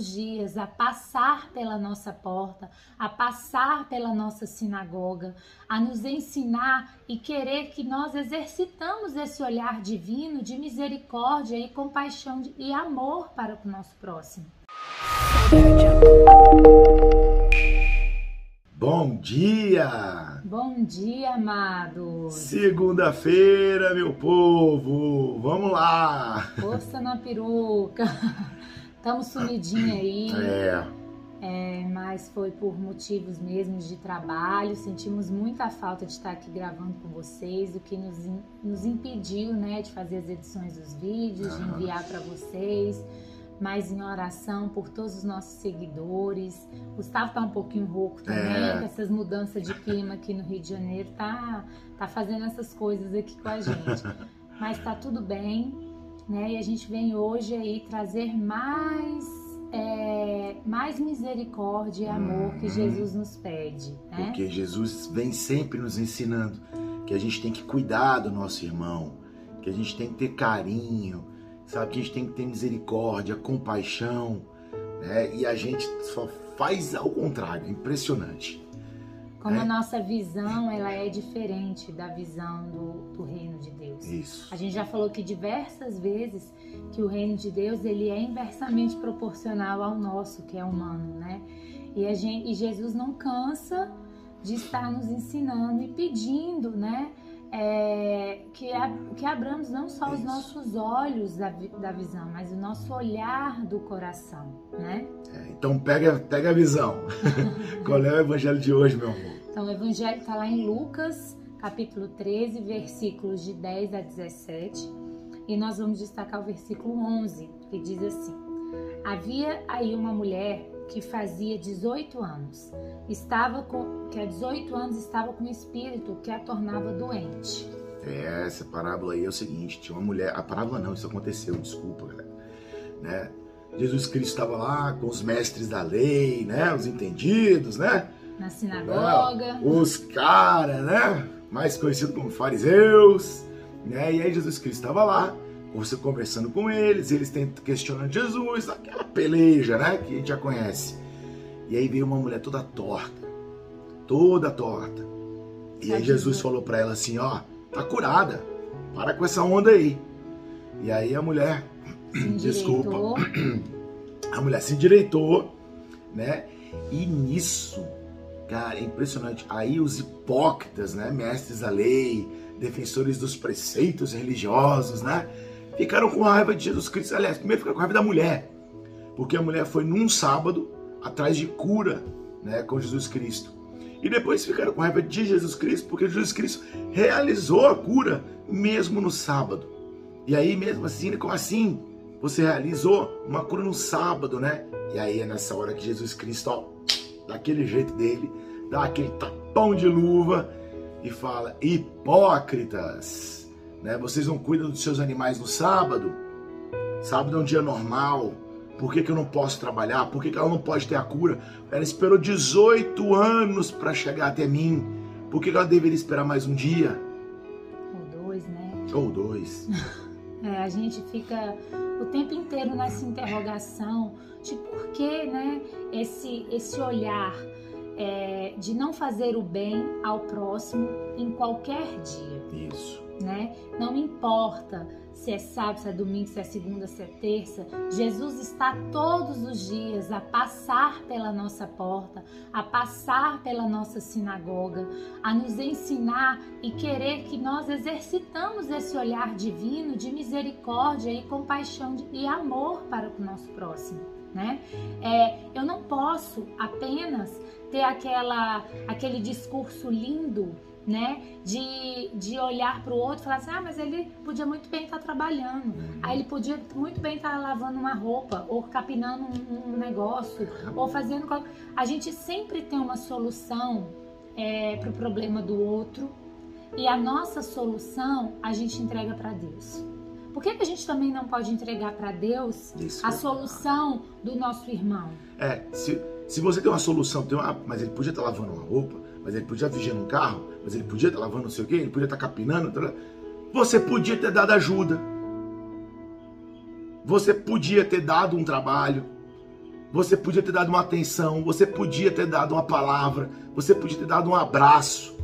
os dias a passar pela nossa porta, a passar pela nossa sinagoga, a nos ensinar e querer que nós exercitamos esse olhar divino de misericórdia e compaixão e amor para o nosso próximo. Bom dia! Bom dia, amados! Segunda-feira, meu povo! Vamos lá! Força na peruca! Estamos sumidinho aí. É. é. Mas foi por motivos mesmos de trabalho. Sentimos muita falta de estar aqui gravando com vocês, o que nos, nos impediu, né, de fazer as edições dos vídeos, de enviar para vocês mas em oração por todos os nossos seguidores. Gustavo tá um pouquinho rouco também, é. com essas mudanças de clima aqui no Rio de Janeiro, tá, tá fazendo essas coisas aqui com a gente. Mas tá tudo bem, né? E a gente vem hoje aí trazer mais é, mais misericórdia e amor que uhum. Jesus nos pede. Né? Porque Jesus vem sempre nos ensinando que a gente tem que cuidar do nosso irmão, que a gente tem que ter carinho, sabe? Que a gente tem que ter misericórdia, compaixão, né? E a gente só faz ao contrário, é impressionante. Como é. a nossa visão ela é diferente da visão do, do, reino de Deus. Isso. A gente já falou que diversas vezes que o reino de Deus ele é inversamente proporcional ao nosso, que é humano, né? E, a gente, e Jesus não cansa de estar nos ensinando e pedindo, né? é, que, que abramos não só os nossos olhos da, da visão, mas o nosso olhar do coração, né? É, então pega, pega a visão. Qual é o evangelho de hoje, meu amor? Então o evangelho está lá em Lucas, capítulo 13, versículos de 10 a 17. E nós vamos destacar o versículo 11, que diz assim: Havia aí uma mulher que fazia 18 anos. Estava com que há 18 anos estava com um espírito que a tornava doente. É, essa parábola aí é o seguinte, tinha uma mulher, a parábola não, isso aconteceu, desculpa, galera. Né? Jesus Cristo estava lá com os mestres da lei, né, os entendidos, né? Na sinagoga. Os caras, né? Mais conhecidos como fariseus, né? E aí Jesus Cristo estava lá você conversando com eles, eles questionando Jesus, aquela peleja, né? Que a gente já conhece. E aí veio uma mulher toda torta, toda torta. E aí Jesus falou para ela assim, ó, tá curada, para com essa onda aí. E aí a mulher, desculpa, a mulher se endireitou, né? E nisso, cara, é impressionante. Aí os hipócritas, né, mestres da lei, defensores dos preceitos religiosos, né? ficaram com raiva de Jesus Cristo. Aliás, primeiro ficaram com raiva da mulher, porque a mulher foi num sábado atrás de cura né, com Jesus Cristo. E depois ficaram com raiva de Jesus Cristo, porque Jesus Cristo realizou a cura mesmo no sábado. E aí, mesmo assim, como assim? Você realizou uma cura no sábado, né? E aí é nessa hora que Jesus Cristo, ó, daquele jeito dele, dá aquele tapão de luva e fala: Hipócritas! Né? Vocês não cuidam dos seus animais no sábado? Sábado é um dia normal. Por que, que eu não posso trabalhar? Por que, que ela não pode ter a cura? Ela esperou 18 anos para chegar até mim. Por que, que ela deveria esperar mais um dia? Ou dois, né? Ou dois. É, a gente fica o tempo inteiro nessa interrogação de por que né, esse, esse olhar é, de não fazer o bem ao próximo em qualquer dia. Isso né? Não importa se é sábado, se é domingo, se é segunda, se é terça, Jesus está todos os dias a passar pela nossa porta, a passar pela nossa sinagoga, a nos ensinar e querer que nós exercitamos esse olhar divino de misericórdia e compaixão e amor para o nosso próximo. Né? É, eu não posso apenas ter aquela, aquele discurso lindo né? De, de olhar para o outro e falar assim: ah, mas ele podia muito bem estar tá trabalhando, uhum. aí ele podia muito bem estar tá lavando uma roupa, ou capinando um, um negócio, ou fazendo. A gente sempre tem uma solução é, para o problema do outro e a nossa solução a gente entrega para Deus. Por que, que a gente também não pode entregar para Deus Isso. a solução do nosso irmão? É, se, se você tem uma solução, tem uma, mas ele podia estar tá lavando uma roupa, mas ele podia vigiando um carro, mas ele podia estar lavando não sei o quê, ele podia estar capinando. Tá você podia ter dado ajuda. Você podia ter dado um trabalho. Você podia ter dado uma atenção, você podia ter dado uma palavra, você podia ter dado um abraço.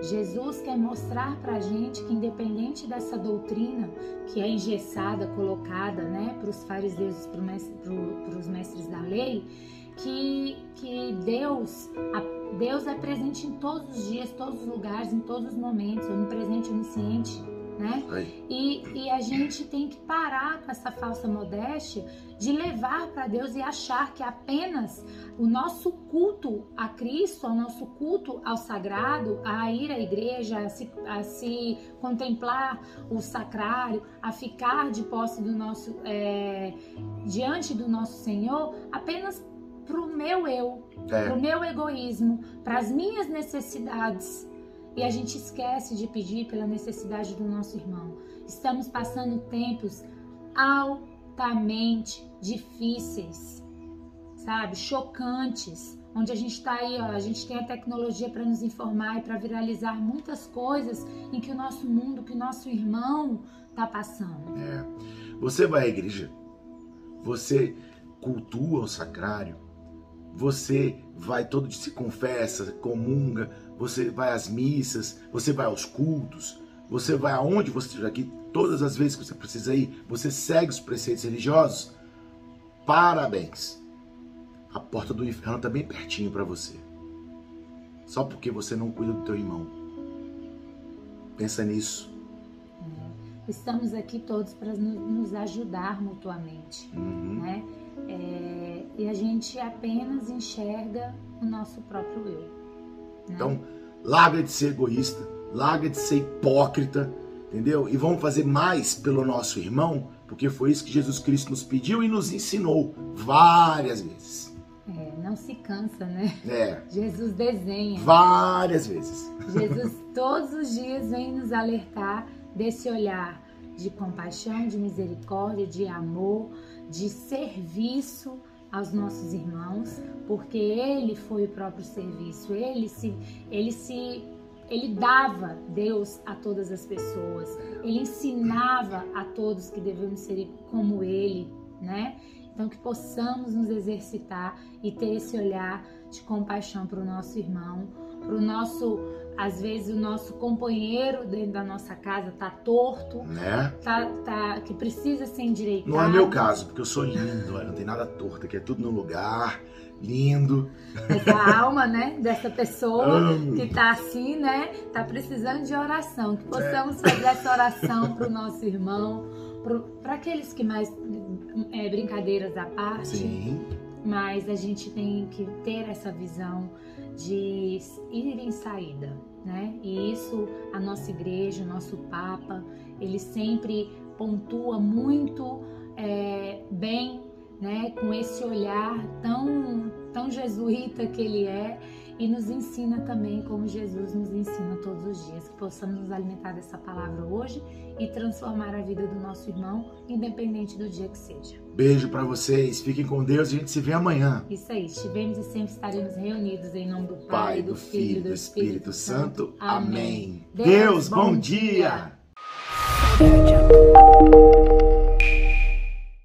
Jesus quer mostrar para a gente que, independente dessa doutrina que é engessada, colocada né, para os fariseus, para os mestres da lei, que, que Deus, a, Deus é presente em todos os dias, todos os lugares, em todos os momentos, onipresente, onisciente né? E, e a gente tem que parar com essa falsa modéstia de levar para Deus e achar que apenas o nosso culto a Cristo, o nosso culto ao sagrado, a ir à igreja, a se, a se contemplar o sacrário, a ficar de posse do nosso é, diante do nosso Senhor, apenas para o meu eu, é. para o meu egoísmo, para as minhas necessidades e a gente esquece de pedir pela necessidade do nosso irmão. Estamos passando tempos altamente difíceis, sabe? Chocantes, onde a gente está aí, ó, a gente tem a tecnologia para nos informar e para viralizar muitas coisas em que o nosso mundo, que o nosso irmão está passando. É. Você vai à igreja, você cultua o sacrário, você vai todo dia se confessa, comunga, você vai às missas, você vai aos cultos, você vai aonde você estiver aqui, todas as vezes que você precisa ir, você segue os preceitos religiosos. Parabéns. A porta do inferno está bem pertinho para você. Só porque você não cuida do teu irmão. Pensa nisso. Estamos aqui todos para nos ajudar mutuamente, uhum. né? É, e a gente apenas enxerga o nosso próprio eu. Né? Então, larga de ser egoísta, larga de ser hipócrita, entendeu? E vamos fazer mais pelo nosso irmão, porque foi isso que Jesus Cristo nos pediu e nos ensinou várias vezes. É, não se cansa, né? É. Jesus desenha. Várias vezes. Jesus todos os dias vem nos alertar desse olhar de compaixão, de misericórdia, de amor, de serviço aos nossos irmãos, porque ele foi o próprio serviço, ele se ele se ele dava Deus a todas as pessoas, ele ensinava a todos que devemos ser como ele, né? Então que possamos nos exercitar e ter esse olhar de compaixão para o nosso irmão, para o nosso às vezes o nosso companheiro dentro da nossa casa tá torto, né? Tá, tá, que precisa ser endireitado. Não é meu caso, porque eu sou lindo, não tem nada torto, aqui é tudo no lugar, lindo. Essa alma, né, dessa pessoa Amo. que tá assim, né, tá precisando de oração, que possamos é. fazer essa oração pro nosso irmão, para aqueles que mais é, brincadeiras à parte. Sim. Mas a gente tem que ter essa visão de ir em saída, né? E isso a nossa igreja, o nosso Papa, ele sempre pontua muito é, bem, né? Com esse olhar tão tão jesuíta que ele é e nos ensina também como Jesus nos ensina todos os dias, que possamos nos alimentar dessa palavra hoje e transformar a vida do nosso irmão, independente do dia que seja. Beijo para vocês, fiquem com Deus e a gente se vê amanhã. Isso aí, estivemos e sempre estaremos reunidos em nome do Pai, Pai do, Filho e do Espírito, Espírito Santo. Santo. Amém. Deus, Deus bom dia. dia.